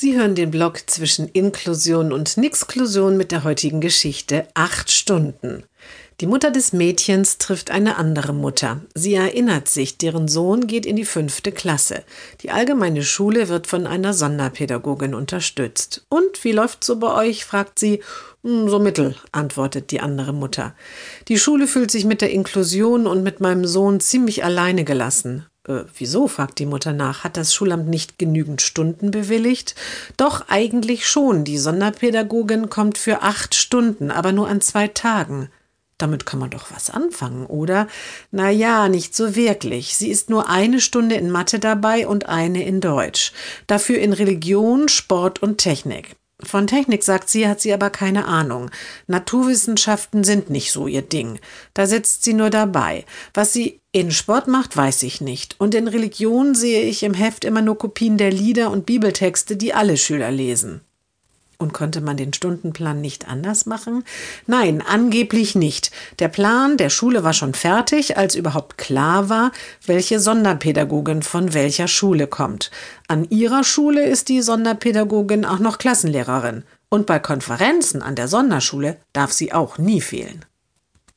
Sie hören den Blog zwischen Inklusion und Nixklusion mit der heutigen Geschichte Acht Stunden. Die Mutter des Mädchens trifft eine andere Mutter. Sie erinnert sich, deren Sohn geht in die fünfte Klasse. Die allgemeine Schule wird von einer Sonderpädagogin unterstützt. Und wie läuft's so bei euch? fragt sie. Hm, so mittel, antwortet die andere Mutter. Die Schule fühlt sich mit der Inklusion und mit meinem Sohn ziemlich alleine gelassen. Äh, wieso? fragt die Mutter nach. Hat das Schulamt nicht genügend Stunden bewilligt? Doch eigentlich schon. Die Sonderpädagogin kommt für acht Stunden, aber nur an zwei Tagen. Damit kann man doch was anfangen, oder? Na ja, nicht so wirklich. Sie ist nur eine Stunde in Mathe dabei und eine in Deutsch. Dafür in Religion, Sport und Technik. Von Technik, sagt sie, hat sie aber keine Ahnung. Naturwissenschaften sind nicht so ihr Ding. Da sitzt sie nur dabei. Was sie in Sport macht, weiß ich nicht. Und in Religion sehe ich im Heft immer nur Kopien der Lieder und Bibeltexte, die alle Schüler lesen. Und konnte man den Stundenplan nicht anders machen? Nein, angeblich nicht. Der Plan der Schule war schon fertig, als überhaupt klar war, welche Sonderpädagogin von welcher Schule kommt. An ihrer Schule ist die Sonderpädagogin auch noch Klassenlehrerin. Und bei Konferenzen an der Sonderschule darf sie auch nie fehlen.